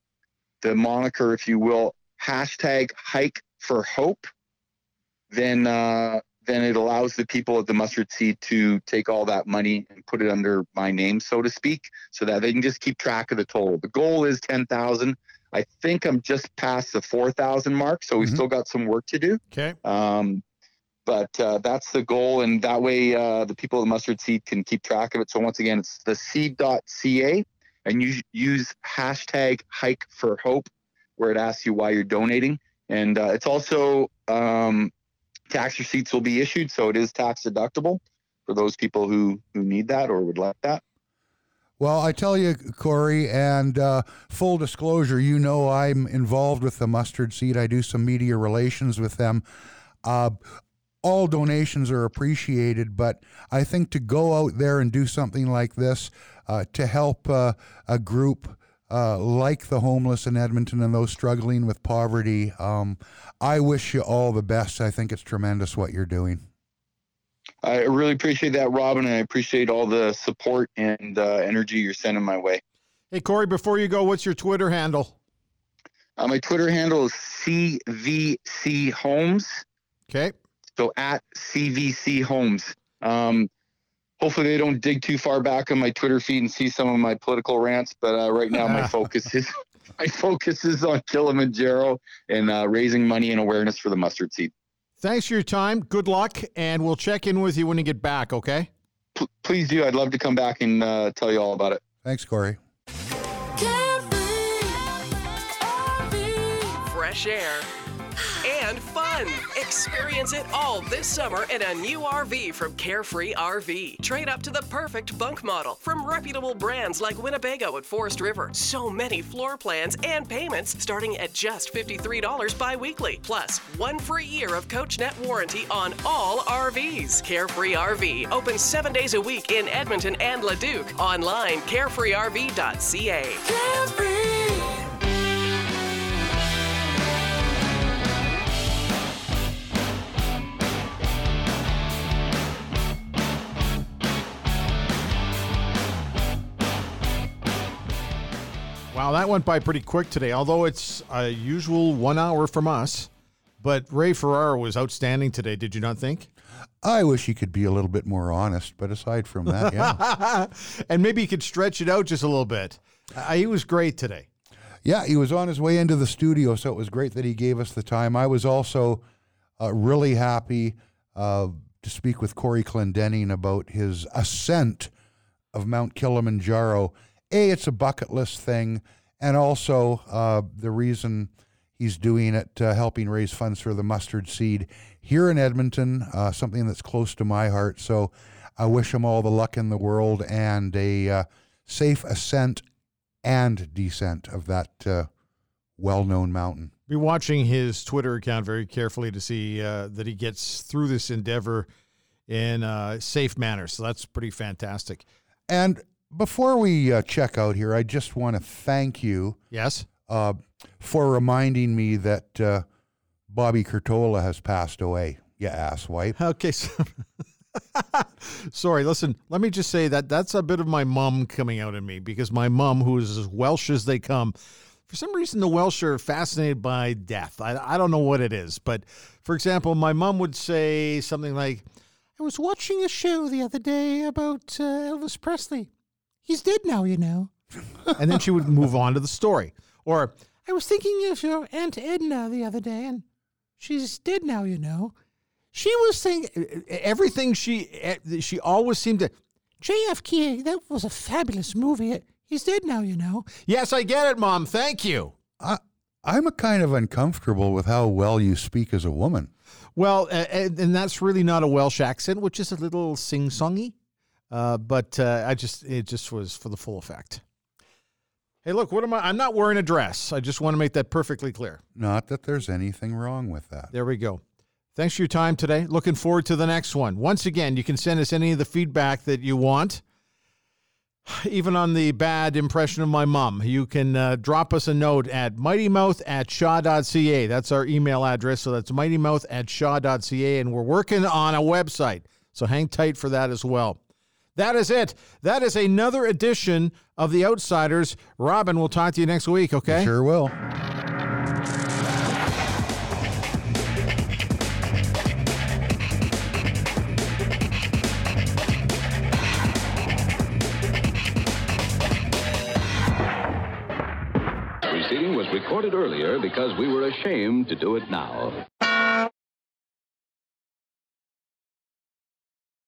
the moniker, if you will, hashtag hike for hope, then uh, then it allows the people at the mustard seed to take all that money and put it under my name, so to speak, so that they can just keep track of the total. The goal is ten thousand. I think I'm just past the four thousand mark, so we've mm-hmm. still got some work to do. Okay. Um, but uh, that's the goal, and that way uh, the people at the mustard seed can keep track of it. So once again, it's the seed.ca, and you use hashtag Hike for Hope, where it asks you why you're donating, and uh, it's also um, tax receipts will be issued, so it is tax deductible for those people who who need that or would like that. Well, I tell you, Cory, and uh, full disclosure, you know I'm involved with the Mustard Seed. I do some media relations with them. Uh, all donations are appreciated, but I think to go out there and do something like this uh, to help uh, a group uh, like the homeless in Edmonton and those struggling with poverty, um, I wish you all the best. I think it's tremendous what you're doing. I really appreciate that, Robin, and I appreciate all the support and uh, energy you're sending my way. Hey, Cory, before you go, what's your Twitter handle? Uh, my Twitter handle is CVC Homes. Okay. So at CVC Homes. Um, hopefully, they don't dig too far back on my Twitter feed and see some of my political rants. But uh, right now, my [LAUGHS] focus is [LAUGHS] my focus is on Kilimanjaro and uh, raising money and awareness for the mustard seed. Thanks for your time. Good luck, and we'll check in with you when you get back. Okay. P- please do. I'd love to come back and uh, tell you all about it. Thanks, Cory. Fresh air and fun. Experience it all this summer in a new RV from Carefree RV. Trade up to the perfect bunk model from reputable brands like Winnebago at Forest River. So many floor plans and payments starting at just $53 bi weekly. Plus, one free year of CoachNet warranty on all RVs. Carefree RV opens seven days a week in Edmonton and Leduc. Online, carefreerv.ca. Carefree. Wow, that went by pretty quick today, although it's a usual one hour from us. But Ray Ferraro was outstanding today, did you not think? I wish he could be a little bit more honest, but aside from that, yeah. [LAUGHS] and maybe he could stretch it out just a little bit. Uh, he was great today. Yeah, he was on his way into the studio, so it was great that he gave us the time. I was also uh, really happy uh, to speak with Cory Clendenning about his ascent of Mount Kilimanjaro. A, it's a bucket list thing, and also uh, the reason he's doing it, uh, helping raise funds for the mustard seed here in Edmonton, uh, something that's close to my heart. So I wish him all the luck in the world and a uh, safe ascent and descent of that uh, well known mountain. Be watching his Twitter account very carefully to see uh, that he gets through this endeavor in a safe manner. So that's pretty fantastic. And before we uh, check out here, I just want to thank you. Yes. Uh, for reminding me that uh, Bobby Curtola has passed away. You asswipe. Okay. So [LAUGHS] Sorry, listen, let me just say that that's a bit of my mum coming out in me because my mum, who is as Welsh as they come, for some reason the Welsh are fascinated by death. I, I don't know what it is, but for example, my mum would say something like, I was watching a show the other day about uh, Elvis Presley. He's dead now, you know. [LAUGHS] and then she would move on to the story. Or, I was thinking of your Aunt Edna the other day, and she's dead now, you know. She was saying everything she she always seemed to JFK. That was a fabulous movie. He's dead now, you know. Yes, I get it, Mom. Thank you. I, I'm a kind of uncomfortable with how well you speak as a woman. Well, and, and that's really not a Welsh accent, which is a little sing-songy. Uh, but uh, I just it just was for the full effect. Hey, look, what am I? I'm not wearing a dress. I just want to make that perfectly clear. Not that there's anything wrong with that. There we go. Thanks for your time today. Looking forward to the next one. Once again, you can send us any of the feedback that you want, [SIGHS] even on the bad impression of my mom. You can uh, drop us a note at mightymouth at shaw.ca. That's our email address. So that's mightymouth at shaw.ca. And we're working on a website. So hang tight for that as well. That is it. That is another edition of The Outsiders. Robin, we'll talk to you next week, okay? You sure will. Proceeding was recorded earlier because we were ashamed to do it now.